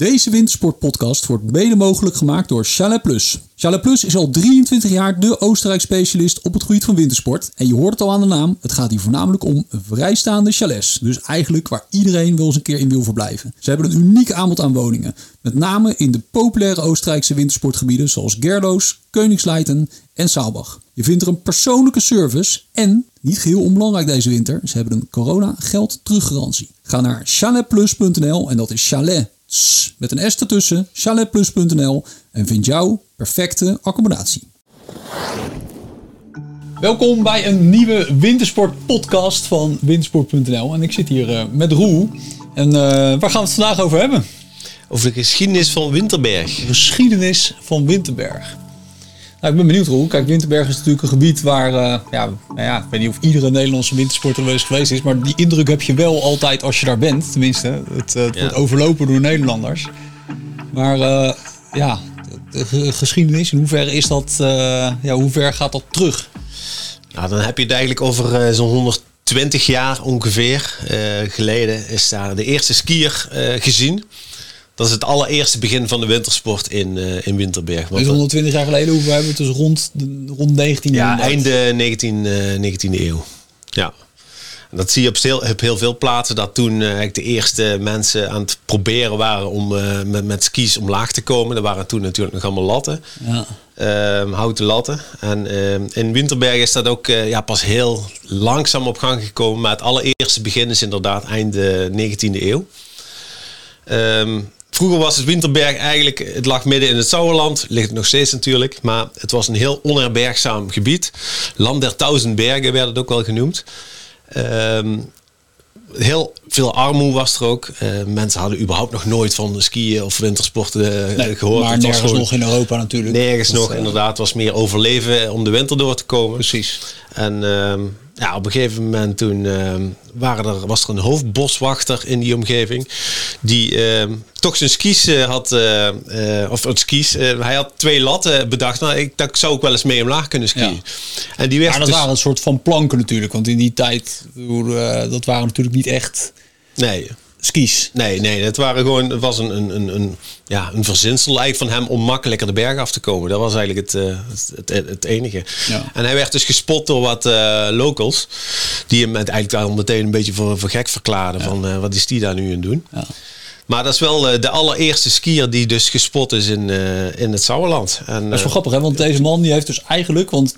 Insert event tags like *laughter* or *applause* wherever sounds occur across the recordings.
Deze wintersportpodcast wordt mede mogelijk gemaakt door Chalet Plus. Chalet Plus is al 23 jaar de Oostenrijk specialist op het gebied van wintersport. En je hoort het al aan de naam, het gaat hier voornamelijk om vrijstaande chalets. Dus eigenlijk waar iedereen wel eens een keer in wil verblijven. Ze hebben een uniek aanbod aan woningen. Met name in de populaire Oostenrijkse wintersportgebieden zoals Gerloos, Koningsleiten en Saalbach. Je vindt er een persoonlijke service en, niet geheel onbelangrijk deze winter, ze hebben een corona geld teruggarantie. Ga naar chaletplus.nl en dat is chalet met een S ertussen, chaletplus.nl en vind jouw perfecte accommodatie. Welkom bij een nieuwe wintersport podcast van wintersport.nl. En ik zit hier uh, met Roel. En uh, waar gaan we het vandaag over hebben? Over de geschiedenis van Winterberg. De geschiedenis van Winterberg. Nou, ik ben benieuwd, Roel. Kijk, Winterberg is natuurlijk een gebied waar, uh, ja, nou ja, ik weet niet of iedere Nederlandse wintersporter wel eens geweest is, maar die indruk heb je wel altijd als je daar bent. Tenminste, het, uh, het ja. wordt overlopen door Nederlanders. Maar uh, ja, de geschiedenis, in hoeverre is dat, ja, hoe ver gaat dat terug? Nou, dan heb je het eigenlijk over zo'n 120 jaar ongeveer geleden is daar de eerste skier gezien. Dat is het allereerste begin van de wintersport in, uh, in Winterberg. Dus 120 jaar geleden, hoeveel hebben we het dus rond, rond 19e Ja, einde 19, uh, 19e eeuw. Ja. En dat zie je op, stil, op heel veel plaatsen. Dat toen uh, de eerste mensen aan het proberen waren om uh, met, met skis omlaag te komen. Er waren toen natuurlijk nog allemaal latten. Ja. Uh, houten latten. En ehm, in Winterberg is dat ook eh, ja, pas heel langzaam op gang gekomen. Maar het allereerste begin is inderdaad eind 19e eeuw. Ehm, Vroeger was het Winterberg eigenlijk, het lag midden in het Sauerland, ligt het nog steeds natuurlijk, maar het was een heel onherbergzaam gebied. Land der duizend bergen werd het ook wel genoemd. Um, heel veel armoede was er ook. Uh, mensen hadden überhaupt nog nooit van skiën of wintersporten nee, gehoord. Maar nergens gewoon, nog in Europa natuurlijk. Nergens nog, uh, inderdaad. was meer overleven om de winter door te komen. Precies. En ja, op een gegeven moment toen waren er, was er een hoofdboswachter in die omgeving. Die toch zijn skis had, of het skis, hij had twee latten bedacht. Nou, ik, dat zou ook wel eens mee omlaag kunnen skiën. Ja. En die werd maar dat dus, waren een soort van planken natuurlijk. Want in die tijd, dat waren natuurlijk niet echt Nee. skis. Nee, nee, het waren gewoon, het was een, een, een, ja, een verzinsel eigenlijk van hem om makkelijker de berg af te komen. Dat was eigenlijk het, uh, het, het, het, enige. Ja. En hij werd dus gespot door wat uh, locals, die hem eigenlijk al meteen een beetje voor, voor gek verklaarden ja. van uh, wat is die daar nu aan doen. Ja. Maar dat is wel de allereerste skier die dus gespot is in, in het Sauerland. En, dat is wel grappig, hè? want deze man die heeft dus eigenlijk, want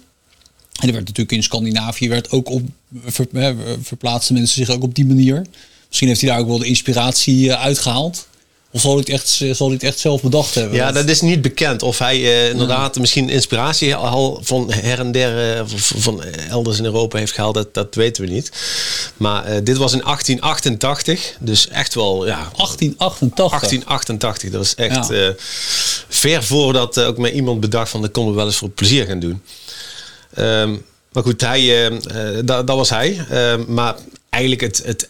en er werd natuurlijk in Scandinavië werd ook op ver, verplaatste mensen zich ook op die manier. Misschien heeft hij daar ook wel de inspiratie uitgehaald. Of zal hij het echt, zal hij het echt zelf bedacht hebben? Ja, dat is niet bekend. Of hij uh, inderdaad ja. misschien inspiratie al van her en der uh, van elders in Europa heeft gehaald, dat, dat weten we niet. Maar uh, dit was in 1888, dus echt wel, ja. 1888? 1888, dat is echt ja. ver voordat ook maar iemand bedacht van dat konden we wel eens voor plezier gaan doen. Um, maar goed, hij, dat, dat was hij. maar eigenlijk het, het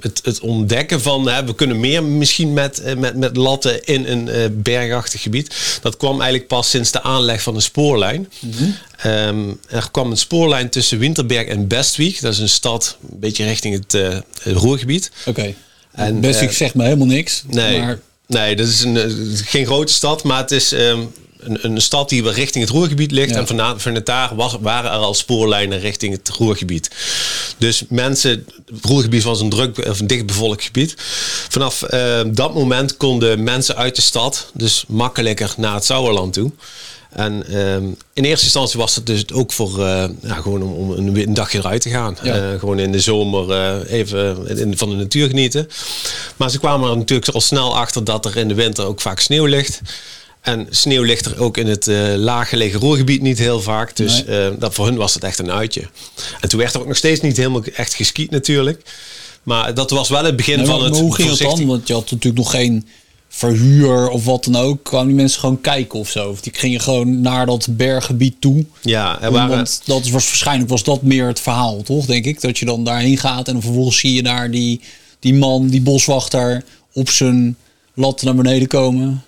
het, het, ontdekken van hè, we kunnen meer misschien met, met, met latten in een uh, bergachtig gebied. Dat kwam eigenlijk pas sinds de aanleg van een spoorlijn. Mm -hmm. um, er kwam een spoorlijn tussen Winterberg en Bestwijk. Dat is een stad een beetje richting het, uh, het Roergebied. Oké. Okay. Bestwijk uh, zegt me helemaal niks. Nee, maar... nee dat is een, geen grote stad, maar het is... Um, een, een, stad die richting het Roergebied ligt. Ja. En vanuit, vanuit daar was, waren er al spoorlijnen richting het Roergebied. Dus mensen, het Roergebied was een druk of een dichtbevolkt gebied. Vanaf uh, dat moment konden mensen uit de stad dus makkelijker naar het Sauerland toe. En um, in eerste instantie was het dus ook voor uh, ja, gewoon om, om een, een, dagje eruit te gaan. Ja. Uh, gewoon in de zomer even in, van de natuur genieten. Maar ze kwamen er natuurlijk al snel achter dat er in de winter ook vaak sneeuw ligt. En sneeuw ligt er ook in het uh, laaggelegen roergebied niet heel vaak. Dus nee. uh, dat, voor hun was het echt een uitje. En toen werd er ook nog steeds niet helemaal echt geskiet natuurlijk. Maar dat was wel het begin nee, van het Hoe ging het dan? Want je had natuurlijk nog geen verhuur of wat dan ook. Kwamen die mensen gewoon kijken of zo? Of die gingen gewoon naar dat berggebied toe? Ja, er waren... Want dat was waarschijnlijk was dat meer het verhaal, toch? Denk ik. Dat je dan daarheen gaat en dan vervolgens zie je daar die, die man, die boswachter... op zijn lat naar beneden komen.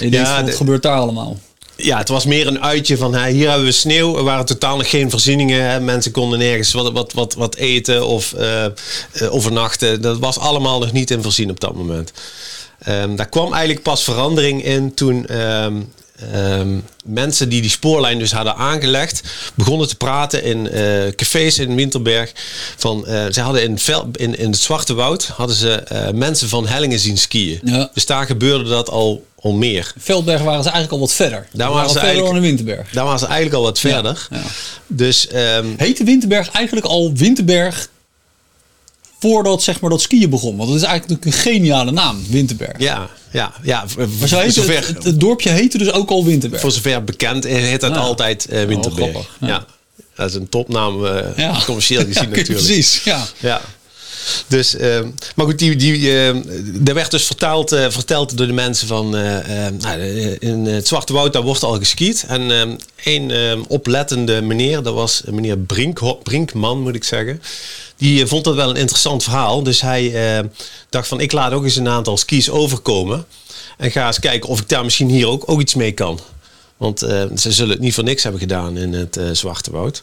Ja, denkt, wat gebeurt daar allemaal? Ja, het was meer een uitje van hè, hier hebben we sneeuw. Er waren totaal nog geen voorzieningen. Hè. Mensen konden nergens wat, wat, wat, wat eten of uh, uh, overnachten. Dat was allemaal nog niet in voorzien op dat moment. Ehm, daar kwam eigenlijk pas verandering in toen ehm, ehm, mensen die die spoorlijn dus hadden aangelegd, begonnen te praten in eh, cafés in Winterberg. Van, ze hadden in, vel, in, in het Zwarte Woud hadden ze mensen van Hellingen zien skiën. Ja. Dus daar gebeurde dat al, al meer. Veldberg waren ze eigenlijk al wat verder. Daar waren ze verder eigenlijk- dan in Winterberg. Daar waren ze eigenlijk al wat verder. ja. Dus ehm, Heette Winterberg eigenlijk al Winterberg voordat zeg maar, dat skiën begon? Want dat is eigenlijk een geniale naam, Winterberg. ja, ja, ja. Maar voor, zo heette zover, het, het, het dorpje heette dus ook al Winterberg. voor zover bekend heet Ah. altijd eh, Winterberg. Oh, grappig. Ja. dat is een topnaam, Ja. commercieel *laughs* gezien natuurlijk. Precies, ja. Ja. Dus, ehm, maar goed, die, die, ehm, er werd dus verteld, eh, verteld door de mensen van eh, eh, nou, in het Zwarte Woud, daar wordt al geskiet. En ehm een oplettende meneer, dat was meneer Brink, Brinkman, moet ik zeggen. Die vond dat wel een interessant verhaal. Dus hij dacht van, ik laat ook eens een aantal skis overkomen. En ga eens kijken of ik daar misschien hier ook, ook iets mee kan. Want ze zullen het niet voor niks hebben gedaan in het eh, Zwarte Woud.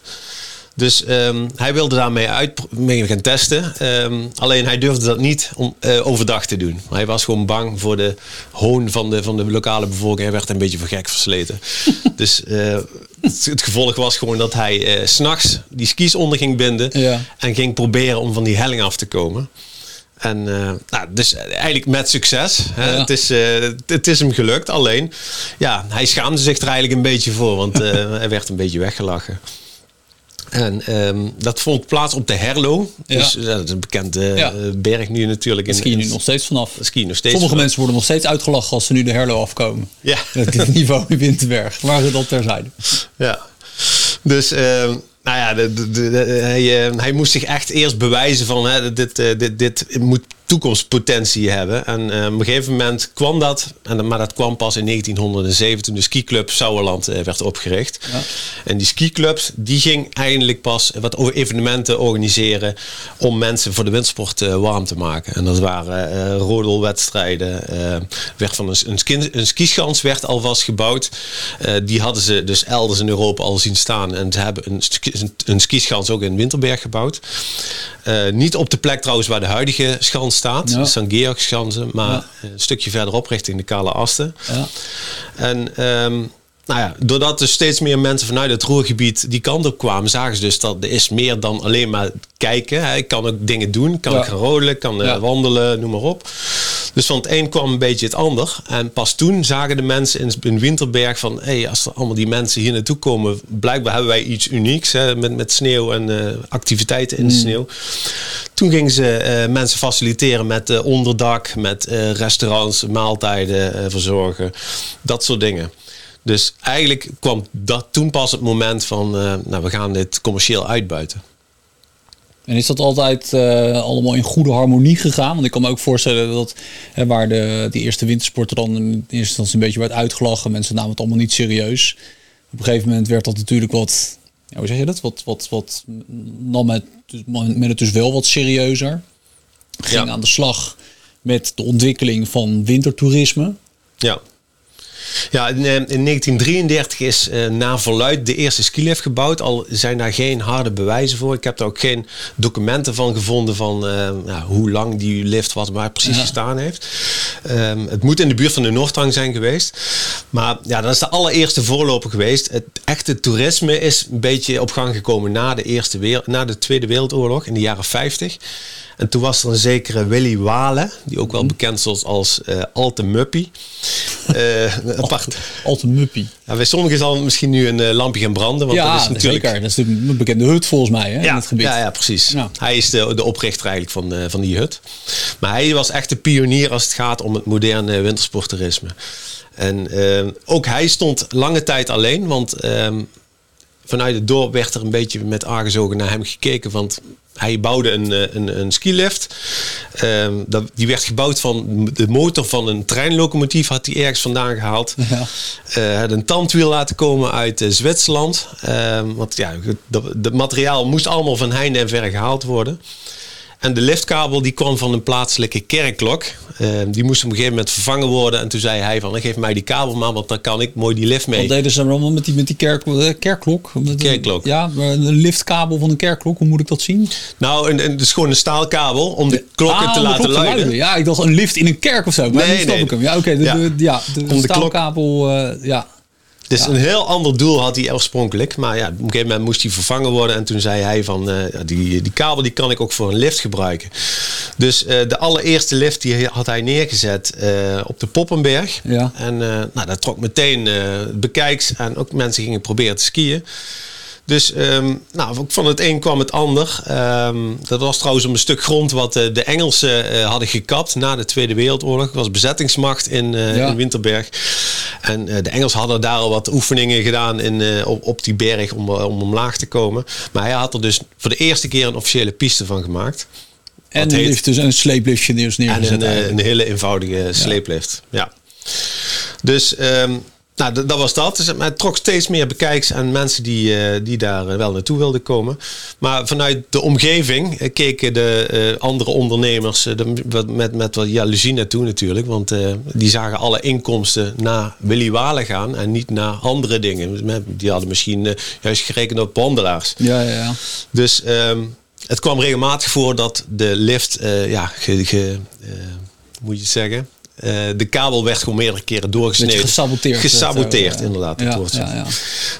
Dus ehm, hij wilde daarmee uit, mee gaan testen. Ehm, alleen hij durfde dat niet om, eh, overdag te doen. Hij was gewoon bang voor de hoon van de, van de lokale bevolking. Hij werd een beetje voor gek versleten. *laughs* dus eh, het, het gevolg was gewoon dat hij s s'nachts die skis onder ging binden. Ja. En ging proberen om van die helling af te komen. En nou, dus eigenlijk met succes. Hè. Ja. Het, is, het is hem gelukt. Alleen, ja, hij schaamde zich er eigenlijk een beetje voor. Want *laughs* hij werd een beetje weggelachen. En ehm, dat vond plaats op de Herlo. Ja. Dus eh, dat is een bekende Ja. eh, berg nu natuurlijk. In- ski je nu nog steeds vanaf. ski nog steeds Sommige vanaf. mensen worden nog steeds uitgelachen als ze nu de Herlo afkomen. Ja. *laughs* Het niveau in Winterberg. Maar dat terzijde. Ja. Dus, ehm, nou ja, de, de, hij, eh, hij moest zich echt eerst bewijzen van hè, dit, dit, dit moet toekomstpotentie hebben. En eh, op een gegeven moment kwam dat, en, maar dat kwam pas in 1907 toen de skiclub Sauerland eh, werd opgericht. Ja. En die skiclubs, die ging eindelijk pas wat evenementen organiseren om mensen voor de wintersport eh, warm te maken. En dat waren rodelwedstrijden, werd van een, een, ski, een skischans werd alvast gebouwd. Die hadden ze dus elders in Europa al zien staan. En ze hebben een, een, een skischans ook in Winterberg gebouwd. Niet op de plek trouwens waar de huidige schans staat, Ja. St. Maar Ja. een stukje verderop richting de Kale Asten. Ja. En ehm, nou ja, doordat er steeds meer mensen vanuit het roergebied die kant op kwamen, zagen ze dus dat er is meer dan alleen maar kijken. Hè. Ik kan ook dingen doen, kan Ja. ik gaan rodelen, kan eh, Ja. wandelen, noem maar op. Dus van het een kwam een beetje het ander. En pas toen zagen de mensen in, in Winterberg van... hé, hey, als er allemaal die mensen hier naartoe komen... blijkbaar hebben wij iets unieks hè, met, met sneeuw en eh, activiteiten in de sneeuw. Toen gingen ze eh, mensen faciliteren met onderdak... met restaurants, maaltijden verzorgen. Dat soort dingen. Dus eigenlijk kwam dat toen pas het moment van... eh, nou, we gaan dit commercieel uitbuiten. En is dat altijd eh, allemaal in goede harmonie gegaan? Want ik kan me ook voorstellen dat hè, waar de, die eerste wintersporter dan in eerste instantie een beetje werd uitgelachen, mensen namen het allemaal niet serieus. Op een gegeven moment werd dat natuurlijk wat, ja, hoe zeg je dat? Wat, wat, wat nam het, men het dus wel wat serieuzer. Ging Ja. aan de slag met de ontwikkeling van wintertoerisme. Ja. Ja, in, eh, in 1933 is eh, na verluid de eerste skilift gebouwd. Al zijn daar geen harde bewijzen voor. Ik heb daar ook geen documenten van gevonden van eh, nou, hoe lang die lift wat waar precies Ja. gestaan heeft. Ehm, het moet in de buurt van de Noordhang zijn geweest. Maar ja, dat is de allereerste voorloper geweest. Het echte toerisme is een beetje op gang gekomen na de, eerste wereld, na de Tweede Wereldoorlog in de jaren 50. En toen was er een zekere Willy Wale, die ook wel bekend is als eh Alte Muppie. Eh, *laughs* apart. Alte Muppie. Ja, bij sommigen zal misschien nu een eh, lampje gaan branden. Want Ja, dat is natuurlijk... zeker. Dat is een bekende hut volgens mij hè, in Ja, het gebied. ja, ja, precies. Ja. Hij is de, de oprichter eigenlijk van, van die hut. Maar hij was echt de pionier als het gaat om het moderne wintersporttoerisme. En ook hij stond lange tijd alleen, want ehm, vanuit het dorp werd er een beetje met argusogen naar hem gekeken. Want hij bouwde een, eh, een, een skilift. Ehm, dat, die werd gebouwd van de motor van een treinlocomotief, had hij ergens vandaan gehaald. Ja. Eh, had een tandwiel laten komen uit eh, Zwitserland. Ehm, want ja, het materiaal moest allemaal van heinde en verre gehaald worden. En de liftkabel die kwam van een plaatselijke kerkklok. Uh, die moest op een gegeven moment vervangen worden. En toen zei hij van, geef mij die kabel maar, want dan kan ik mooi die lift mee. Wat deden ze allemaal met die, met die kerk, uh, kerkklok? Kerkklok. Ja, een liftkabel van een kerkklok, hoe moet ik dat zien? Nou, een, een, is gewoon een staalkabel om de klokken ah, te laten klok luiden. luiden. Ja, ik dacht een lift in een kerk of zo. Maar Nee, snap nee. ik hem. Ja, oké. de, Ja. de, ja, de, staalkabel, eh, ja. Dus een heel ander doel had hij oorspronkelijk. Maar ja, op een gegeven moment moest hij vervangen worden. En toen zei hij van, eh, die, die kabel die kan ik ook voor een lift gebruiken. Dus eh, de allereerste lift die had hij neergezet eh, op de Poppenberg. Ja. En nou, dat trok meteen bekijks. En ook mensen gingen proberen te skiën. Dus ehm, nou, van het een kwam het ander. Ehm, dat was trouwens om een stuk grond wat eh, de Engelsen eh, hadden gekapt na de Tweede Wereldoorlog. Het was bezettingsmacht in, eh, Ja. in Winterberg. En de Engelsen hadden daar al wat oefeningen gedaan in, op, op die berg om, om omlaag te komen. Maar hij had er dus voor de eerste keer een officiële piste van gemaakt. En heet- lift, dus een sleepliftje En neergezet. een, eigenlijk. een hele eenvoudige sleeplift. Ja. Dus ehm, nou, dat was dat. Dus, het trok steeds meer bekijks en mensen die, eh, die daar eh, wel naartoe wilden komen. Maar vanuit de omgeving eh, keken de andere ondernemers met, met wat jaloezie naartoe natuurlijk. Want die zagen alle inkomsten naar Willy Walen gaan en niet naar andere dingen. Dus Die hadden misschien juist gerekend op wandelaars. ja, ja, ja. Dus ehm, het kwam regelmatig voor dat de lift, ja, ge, moet je zeggen? Eh, de kabel werd gewoon meerdere keren doorgesneden. Gesaboteerd. Gesaboteerd, eh, inderdaad. dat Ja, ja, ja.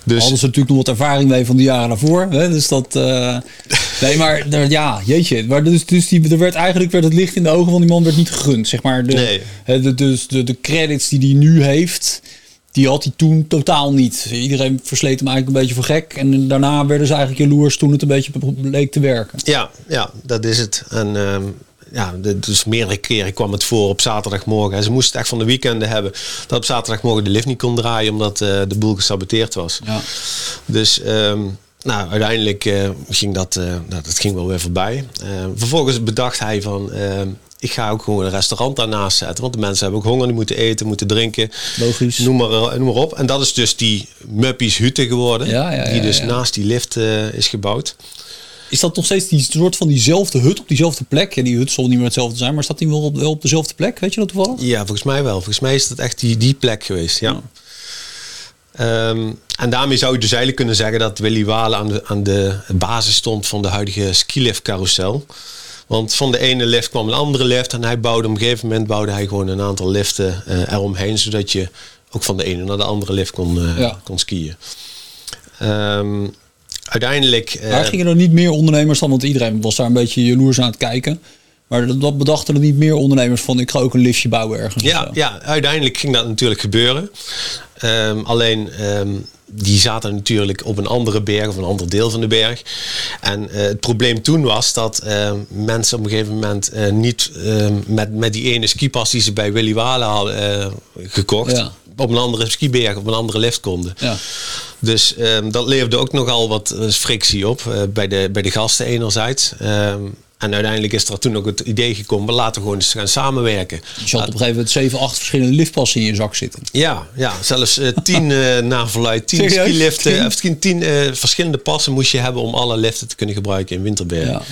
Dus hadden ze natuurlijk nog wat ervaring mee van de jaren daarvoor. Hè? Dus dat. eh, *laughs* nee, maar er- ja, jeetje. Maar dus, dus die, er werd eigenlijk werd het licht in de ogen van die man werd niet gegund. Zeg maar de, Nee. hè, de, dus de, de credits die hij nu heeft. Die had hij toen totaal niet. Iedereen versleet hem eigenlijk een beetje voor gek. En daarna werden ze eigenlijk jaloers toen het een beetje bleek te werken. ja, ja, dat is het. En ehm, ja, dus meerdere keren kwam het voor op zaterdagmorgen. En ze moesten het echt van de weekenden hebben. Dat op zaterdagmorgen de lift niet kon draaien omdat eh, de boel gesaboteerd was. Ja. Dus ehm, nou, uiteindelijk eh, ging dat, eh, nou, dat ging wel weer voorbij. Eh, vervolgens bedacht hij van, ehm, ik ga ook gewoon een restaurant daarnaast zetten. Want de mensen hebben ook honger, die moeten eten, moeten drinken. Logisch. Noem maar, noem maar op. En dat is dus die Muppies Hutte geworden. Ja, ja, die dus naast die lift is gebouwd. Is dat nog steeds die soort van diezelfde hut op diezelfde plek? Ja, die hut zal niet meer hetzelfde zijn, maar staat die wel op, wel op dezelfde plek? Weet je dat toevallig? Ja, volgens mij wel. Volgens mij is dat echt die, die plek geweest, ja. Ehm, en daarmee zou je dus eigenlijk kunnen zeggen dat Willy Walen aan de, aan de basis stond van de huidige skilift carousel. Want van de ene lift kwam een andere lift en hij bouwde op een gegeven moment bouwde hij gewoon een aantal liften eh, eromheen, zodat je ook van de ene naar de andere lift kon, Ja. kon skiën. Ehm, uiteindelijk. eh, Daar gingen er niet meer ondernemers dan, want iedereen was daar een beetje jaloers aan het kijken. Maar dat, bedachten er niet meer ondernemers van, ik ga ook een liftje bouwen ergens. Ja, ja, uiteindelijk ging dat natuurlijk gebeuren. Ehm, alleen ehm, die zaten natuurlijk op een andere berg of een ander deel van de berg. En eh, het probleem toen was dat ehm, mensen op een gegeven moment eh, niet met, met die ene skipas die ze bij Willy Walen hadden eh, gekocht. Ja. Op een andere skiberg, op een andere lift konden. Ja. Dus ehm, dat leverde ook nogal wat eh, frictie op eh, bij, de, bij de gasten enerzijds. Ehm, en uiteindelijk is er toen ook het idee gekomen, laten we gewoon eens gaan samenwerken. Je had op een gegeven moment zeven, acht verschillende liftpassen in je zak zitten. Ja, ja zelfs eh, tien eh *laughs* naar verluid. Tien Serieus? skiliften, Tien? of tien, tien eh, verschillende passen moest je hebben om alle liften te kunnen gebruiken in Winterberg. Ja.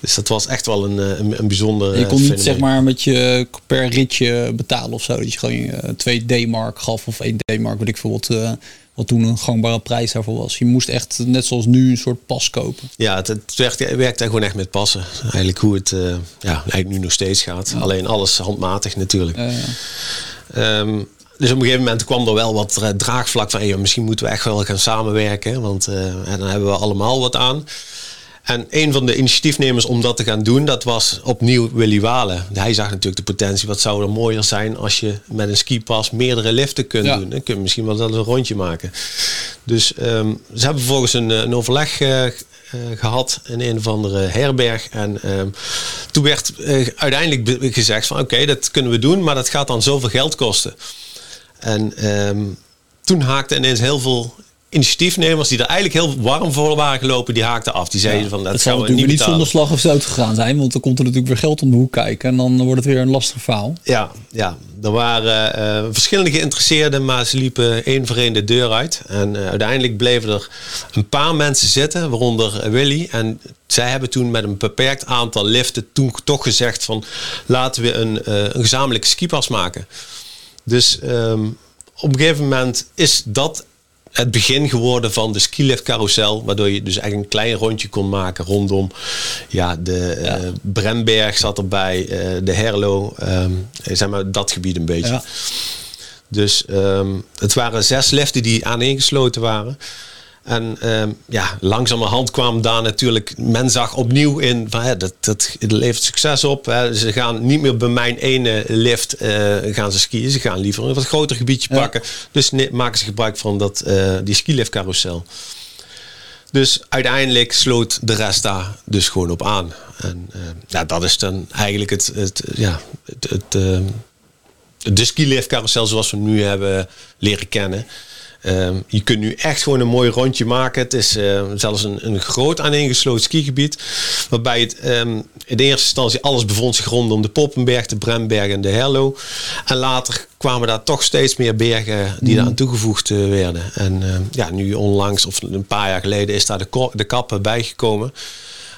Dus dat was echt wel een, een, een bijzonder. Je kon niet fenomeen. zeg maar met je per ritje betalen of zo. Dat je gewoon eh, 2 D-mark gaf of 1 D-mark, weet ik veel wat, eh, wat toen een gangbare prijs daarvoor was. Je moest echt, net zoals nu, een soort pas kopen. Ja, het, het werkt, het werkt daar gewoon echt met passen. Eigenlijk hoe het eh, ja, eigenlijk nu nog steeds gaat. Alleen alles handmatig natuurlijk. Eh, Ehm, dus op een gegeven moment kwam er wel wat eh, draagvlak van... Hey, misschien moeten we echt wel gaan samenwerken. Want ja, dan hebben we allemaal wat aan. En een van de initiatiefnemers om dat te gaan doen... dat was opnieuw Willy Walen. Hij zag natuurlijk de potentie. Wat zou er mooier zijn als je met een skipas meerdere liften kunt Ja. doen. Dan kun je misschien wel eens een rondje maken. Dus ehm, ze hebben vervolgens een, eh, een overleg... eh, eh, gehad in een of andere herberg. En ehm, toen werd uiteindelijk gezegd van oké, dat kunnen we doen, maar dat gaat dan zoveel geld kosten. En ehm, toen haakten ineens heel veel initiatiefnemers die er eigenlijk heel warm voor waren gelopen, die haakten af. Die zeiden van dat we niet natuurlijk niet zonder slag of stoot gegaan zijn, want dan komt er natuurlijk weer geld om de hoek kijken en dan wordt het weer een lastig verhaal. Ja, ja, er waren eh, verschillende geïnteresseerden, maar ze liepen één voor één de deur uit. En eh, uiteindelijk bleven er een paar mensen zitten, waaronder Willy. En zij hebben toen met een beperkt aantal liften toen toch gezegd van laten we een, eh, een gezamenlijke skipas maken. Dus ehm, op een gegeven moment is dat het begin geworden van de skilift carousel. Waardoor je dus eigenlijk een klein rondje kon maken rondom ja, de eh, Bremberg zat erbij, eh, de Herlo, ehm, zeg maar dat gebied een beetje. Ja. Dus ehm, het waren zes liften die aaneengesloten waren. En ehm, ja, langzamerhand kwam daar natuurlijk, men zag opnieuw in, van, hè, dat, dat levert succes op. Hè. Ze gaan niet meer bij mijn ene lift eh, gaan ze skiën, ze gaan liever een wat groter gebiedje Ja. pakken. Dus maken ze gebruik van dat, eh, die skilift carousel. Dus uiteindelijk sloot de rest daar dus gewoon op aan. En eh, ja, dat is dan eigenlijk het, het, ja, het, het, ehm, de skilift carousel zoals we hem nu hebben leren kennen. Ehm, je kunt nu echt gewoon een mooi rondje maken. Het is eh, zelfs een, een groot aaneengesloten skigebied. Waarbij het ehm, in de eerste instantie alles bevond zich rondom de Poppenberg, de Bremberg en de Herlo. En later kwamen daar toch steeds meer bergen die eraan toegevoegd eh, werden. En ehm, ja, nu onlangs, of een paar jaar geleden, is daar de, de kappen bijgekomen.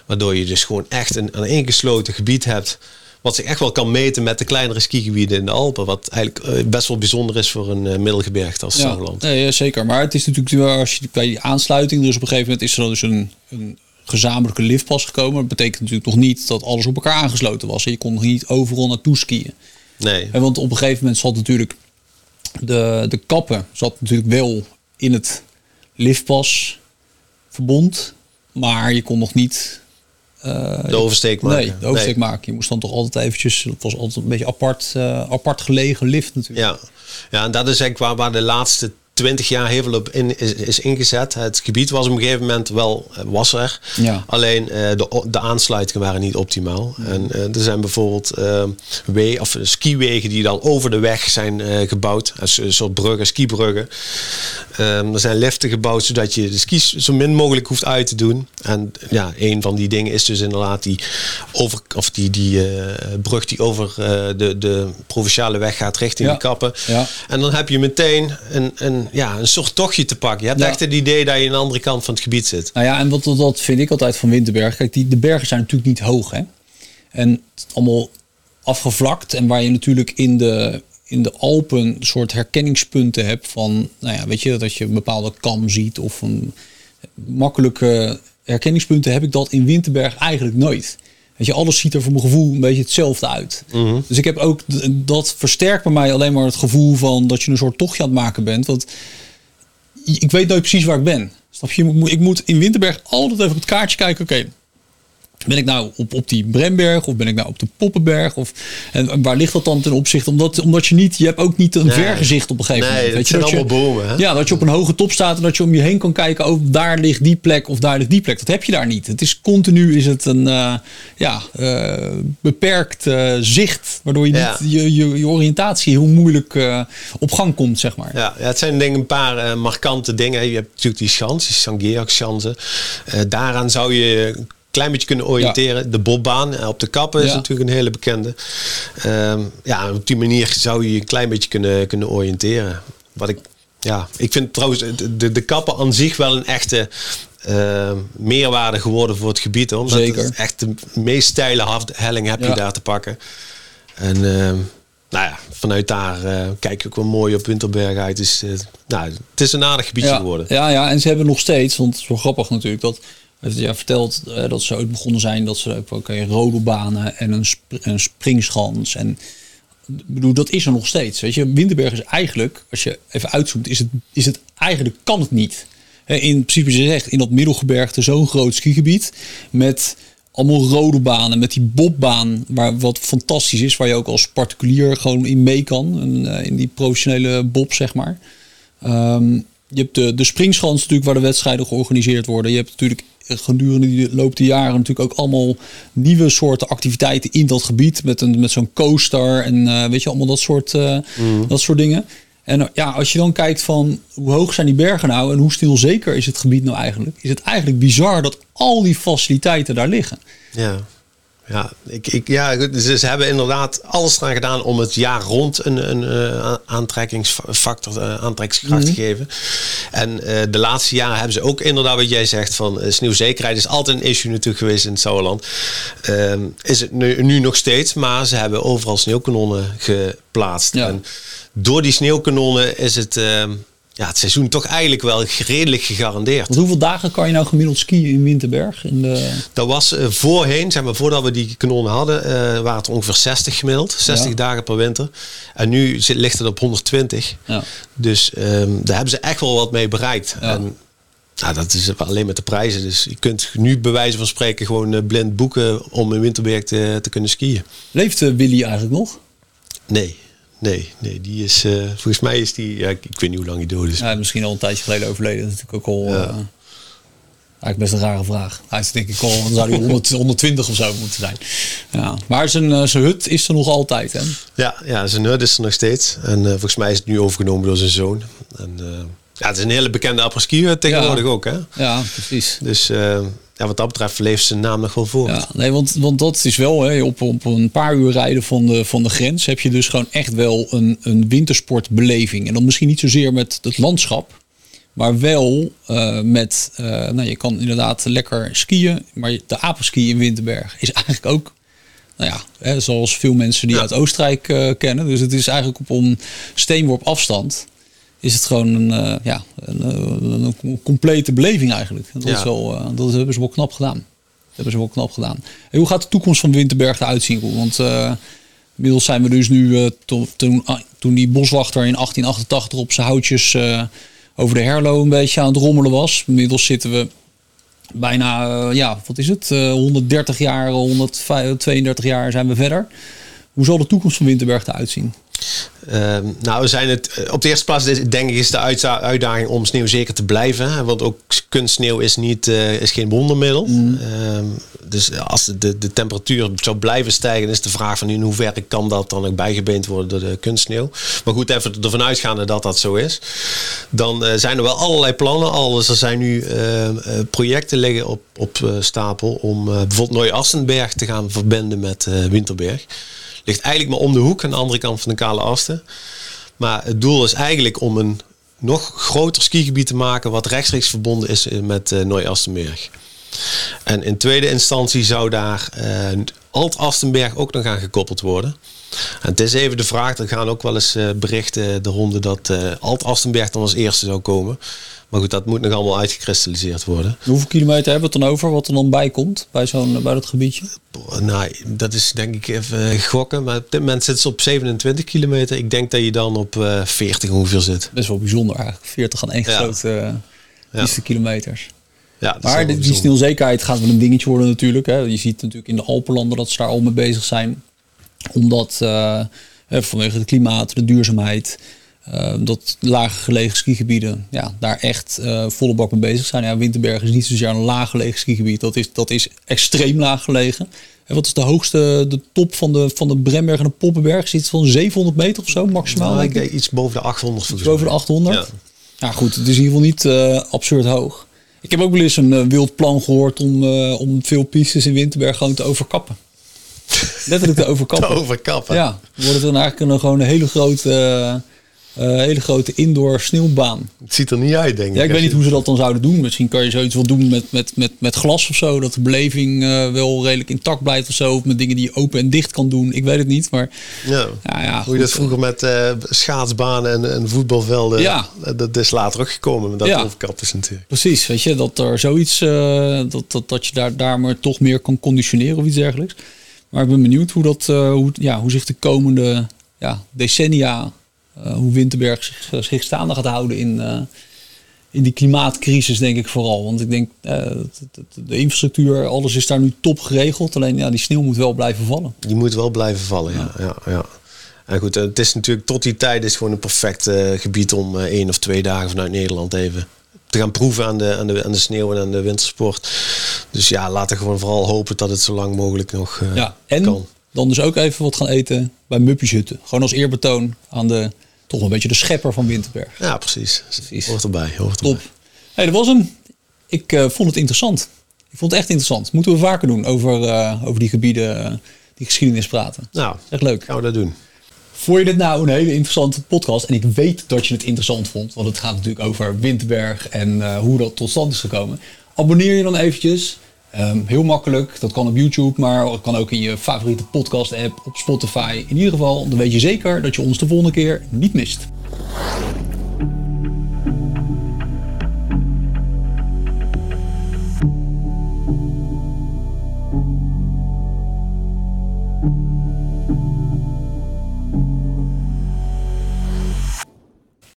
Waardoor je dus gewoon echt een, een ingesloten gebied hebt. Wat zich echt wel kan meten met de kleinere skigebieden in de Alpen. Wat eigenlijk eh, best wel bijzonder is voor een eh, middelgebergte als Ja, nee, zeker. Maar het is natuurlijk als je bij die aansluiting, dus op een gegeven moment is er dus een, een gezamenlijke liftpas gekomen. Dat betekent natuurlijk nog niet dat alles op elkaar aangesloten was. Je kon nog niet overal naartoe skiën. Nee. En want op een gegeven moment zat natuurlijk de, de kappen zat natuurlijk wel in het liftpas verbond. Maar je kon nog niet eh, De oversteek maken. Nee, de oversteek Nee. maken. Je moest dan toch altijd eventjes, het was altijd een beetje apart, eh, apart gelegen lift natuurlijk. Ja. ja, en dat is eigenlijk waar, waar de laatste twintig jaar heel veel op in, is, is ingezet. Het gebied was op een gegeven moment wel eh, was er. Ja. Alleen eh, de, de aansluitingen waren niet optimaal. En eh, er zijn bijvoorbeeld eh, we, of skiwegen die dan over de weg zijn gebouwd. Als een soort bruggen, skibruggen. Ehm, er zijn liften gebouwd zodat je de skis zo min mogelijk hoeft uit te doen. En ja, een van die dingen is dus inderdaad die, over, of die, die brug die over de, de provinciale weg gaat richting Ja. de kappen. Ja. En dan heb je meteen een, een, ja, een soort tochtje te pakken. Je hebt Ja. echt het idee dat je aan de andere kant van het gebied zit. Nou ja, en wat, wat vind ik altijd van Winterberg. Kijk, die, de bergen zijn natuurlijk niet hoog. Hè? En allemaal afgevlakt. En waar je natuurlijk in de, in de Alpen een soort herkenningspunten hebt van, nou ja, weet je, dat je een bepaalde kam ziet of een makkelijke herkenningspunten heb ik dat in Winterberg eigenlijk nooit. Weet je, alles ziet er voor mijn gevoel een beetje hetzelfde uit. Dus ik heb ook, dat versterkt bij mij alleen maar het gevoel van dat je een soort tochtje aan het maken bent. Want ik weet nooit precies waar ik ben. Snap je? Ik moet, ik moet in Winterberg altijd even op het kaartje kijken. Oké, ben ik nou op, op die Bremberg of ben ik nou op de Poppenberg? Of, en waar ligt dat dan ten opzichte? Omdat, omdat je niet, je hebt ook niet een Nee. vergezicht op een gegeven Nee, moment. Weet je, dat je, bomen, hè? Ja, dat je op een hoge top staat en dat je om je heen kan kijken. Oh, daar ligt die plek of daar ligt die plek. Dat heb je daar niet. Het is continu is het een eh, ja, eh, beperkt eh, zicht. Waardoor je, Ja. niet, je, je, je oriëntatie heel moeilijk op gang komt, zeg maar. Ja, ja, het zijn denk ik een paar markante dingen. Je hebt natuurlijk die schans, die Sangeak-schansen. Daaraan zou je klein beetje kunnen oriënteren. De bobbaan eh, op de kappen is natuurlijk een hele bekende. Ehm, ja, op die manier zou je je een klein beetje kunnen, kunnen oriënteren. Wat ik, ja, ik vind trouwens de, de, kappen aan zich wel een echte eh, meerwaarde geworden voor het gebied. Hoor. Omdat Zeker. het echt de meest steile helling heb je Ja. daar te pakken. En ehm, nou ja, vanuit daar eh, kijk ik ook wel mooi op Winterberg uit. Dus, eh, nou, het is een aardig gebiedje geworden. Ja, ja, en ze hebben nog steeds, want wel grappig natuurlijk, dat heeft ja, verteld eh, dat ze ooit begonnen zijn dat ze ook oké, rodelbanen en een, een springschans en bedoel, dat is er nog steeds. Weet je, Winterberg is eigenlijk, als je even uitzoomt, is het, is het eigenlijk kan het niet. Hè, In principe, je zegt, in dat middelgebergte zo'n groot skigebied met allemaal rode banen, met die bobbaan, waar wat fantastisch is, waar je ook als particulier gewoon in mee kan, en, eh, in die professionele bob, zeg maar. Ehm, je hebt de, de springschans natuurlijk waar de wedstrijden georganiseerd worden. Je hebt natuurlijk gedurende die loop der jaren natuurlijk ook allemaal nieuwe soorten activiteiten in dat gebied. Met, een, met zo'n coaster en eh, weet je, allemaal dat soort, eh, dat soort dingen. En uh, ja, als je dan kijkt van hoe hoog zijn die bergen nou en hoe stilzeker is het gebied nou eigenlijk, is het eigenlijk bizar dat al die faciliteiten daar liggen. Ja. Ja, ik, ik, ja ze, ze, hebben inderdaad alles eraan gedaan om het jaar rond een, een uh, aantrekkingsfactor, uh, aantrekkingskracht mm -hmm. te geven. En uh, de laatste jaren hebben ze ook inderdaad wat jij zegt van sneeuwzekerheid is altijd een issue natuurlijk geweest in het Sauerland. Ehm, is het nu, nu, nog steeds, maar ze hebben overal sneeuwkanonnen geplaatst. Ja. En door die sneeuwkanonnen is het ehm, ja, het seizoen toch eigenlijk wel redelijk gegarandeerd. Want hoeveel dagen kan je nou gemiddeld skiën in Winterberg? In de... Dat was uh, voorheen, zeg maar, voordat we die kanonnen hadden, uh, waren het ongeveer 60 gemiddeld. 60 ja. dagen per winter. En nu zit, ligt het op 120. Ja. Dus um, daar hebben ze echt wel wat mee bereikt. Ja. En, nou, dat is alleen met de prijzen. Dus je kunt nu bij wijze van spreken gewoon uh, blind boeken om in Winterberg te, te kunnen skiën. Leeft Willy eigenlijk nog? Nee. Nee, nee, die is, uh, volgens mij is die, ja, ik, ik, weet niet hoe lang hij dood is. Ja, misschien al een tijdje geleden overleden. Dat is natuurlijk ook al, ja. uh, eigenlijk best een rare vraag. Hij is denk ik al, dan zou hij 100, 120 of zo moeten zijn. Ja. Maar zijn, uh, zijn hut is er nog altijd, hè? Ja, ja, zijn hut is er nog steeds. En volgens mij is het nu overgenomen door zijn zoon. En ja, het is een hele bekende apres-ski tegenwoordig ja. ook, hè? Ja, precies. Dus ja, wat dat betreft leeft zijn naam nog wel voor. Ja, nee, want, want dat is wel, hè, op, op een paar uur rijden van de, van de grens heb je dus gewoon echt wel een, een wintersportbeleving. En dan misschien niet zozeer met het landschap, maar wel uh, met, uh, nou je kan inderdaad lekker skiën, maar de apenski in Winterberg is eigenlijk ook, nou ja, hè, zoals veel mensen die Ja. uit Oostenrijk uh, kennen. Dus het is eigenlijk op een steenworp afstand is het gewoon een, uh, ja, een, een, een, complete beleving eigenlijk. Dat, Ja. is wel, uh, dat hebben ze wel knap gedaan. Dat hebben ze wel knap gedaan. En hoe gaat de toekomst van Winterberg eruit zien? Want uh, inmiddels zijn we dus nu, to, toen, ah, toen die boswachter in 1888 op zijn houtjes eh, over de Herlo een beetje aan het rommelen was. Inmiddels zitten we bijna, eh, ja, wat is het? 130 jaar, 132 jaar zijn we verder. Hoe zal de toekomst van Winterberg eruit zien? Uh, nou, we zijn het, op de eerste plaats denk ik is de uitdaging om sneeuw zeker te blijven. Hè? Want ook kunstsneeuw is, niet, uh, is geen wondermiddel. Mm. Uh, dus als de, de temperatuur zou blijven stijgen, is de vraag van in hoeverre kan dat dan ook bijgebeend worden door de kunstsneeuw. Maar goed, even ervan uitgaande dat dat zo is. Dan uh, zijn er wel allerlei plannen. Al, dus er zijn nu projecten liggen op, op stapel om bijvoorbeeld Nooy-Assenberg te gaan verbinden met Winterberg ligt eigenlijk maar om de hoek aan de andere kant van de Kale Asten. Maar het doel is eigenlijk om een nog groter skigebied te maken wat rechtstreeks verbonden is met uh, Nooy-Astenberg. En in tweede instantie zou daar uh, Alt-Astenberg ook nog aan gekoppeld worden. En het is even de vraag, er gaan ook wel eens uh, berichten de ronde dat Alt-Astenberg dan als eerste zou komen. Maar goed, dat moet nog allemaal uitgekristalliseerd worden. Hoeveel kilometer hebben we het dan over wat er dan bij komt bij, zo'n, bij dat gebiedje? Nou, dat is denk ik even gokken. Maar op dit moment zit ze op 27 kilometer. Ik denk dat je dan op uh, 40 ongeveer zit. Best wel bijzonder eigenlijk. 40 aan één ja. grote uh, ja. kilometers. Ja, maar die, die sneeuwzekerheid gaat wel een dingetje worden natuurlijk. Hè. Je ziet natuurlijk in de Alpenlanden dat ze daar al mee bezig zijn. Omdat uh, vanwege het klimaat, de duurzaamheid... Uh, dat lage gelegen skigebieden ja, daar echt uh, volle bak mee bezig zijn. Ja, Winterberg is niet zozeer een laag gelegen skigebied. Dat is, dat is extreem laag gelegen. En wat is de hoogste, de top van de, van de Bremberg en de Poppenberg? Zit van 700 meter of zo maximaal? Nou, ik denk iets boven de 800. Iets boven de 800? Ja. ja. goed. Het is in ieder geval niet uh, absurd hoog. Ik heb ook wel eens een wild plan gehoord om, om veel pistes in Winterberg gewoon te overkappen. Letterlijk te *laughs* overkappen. Te overkappen? Ja. Wordt het dan eigenlijk een, gewoon een hele grote... Uh, hele grote indoor sneeuwbaan. Het ziet er niet uit, denk ik. Ja, ik weet niet hoe ze dat dan zouden doen. Misschien kan je zoiets wel doen met, met, met, met glas of zo. Dat de beleving uh, wel redelijk intact blijft of zo. Of met dingen die je open en dicht kan doen. Ik weet het niet. Maar ja. Ja, ja, hoe je dat vroeger met uh, schaatsbanen en, en voetbalvelden. Ja. Dat is later ook gekomen. Met dat ja. is natuurlijk. Precies. Weet je, dat er zoiets. dat, dat, dat je daar, daar maar toch meer kan conditioneren of iets dergelijks. Maar ik ben benieuwd hoe, dat, hoe, ja, hoe zich de komende ja, decennia hoe Winterberg zich, zich, staande gaat houden in, uh, in die klimaatcrisis, denk ik vooral. Want ik denk, uh, de, infrastructuur, alles is daar nu top geregeld. Alleen ja, die sneeuw moet wel blijven vallen. Die moet wel blijven vallen, ja. ja, ja, ja. En goed, het is natuurlijk tot die tijd is gewoon een perfect gebied om één of twee dagen vanuit Nederland even te gaan proeven aan de, aan de, aan de sneeuw en aan de wintersport. Dus ja, laten we gewoon vooral hopen dat het zo lang mogelijk nog ja, en kan. Dan dus ook even wat gaan eten bij Muppieshutten. Gewoon als eerbetoon aan de toch een beetje de schepper van Winterberg. Ja, precies. Precies. Hoort erbij. Hoort Top. erbij. Hey, dat was hem. Ik eh, vond het interessant. Ik vond het echt interessant. Moeten we vaker doen over, eh, over die gebieden, eh, die geschiedenis praten. Nou, Echt leuk. gaan we dat doen. Vond je dit nou een hele interessante podcast? En ik weet dat je het interessant vond, want het gaat natuurlijk over Winterberg en hoe dat tot stand is gekomen. Abonneer je dan eventjes. Ehm, heel makkelijk, dat kan op YouTube, maar het kan ook in je favoriete podcast app, op Spotify. In ieder geval, dan weet je zeker dat je ons de volgende keer niet mist.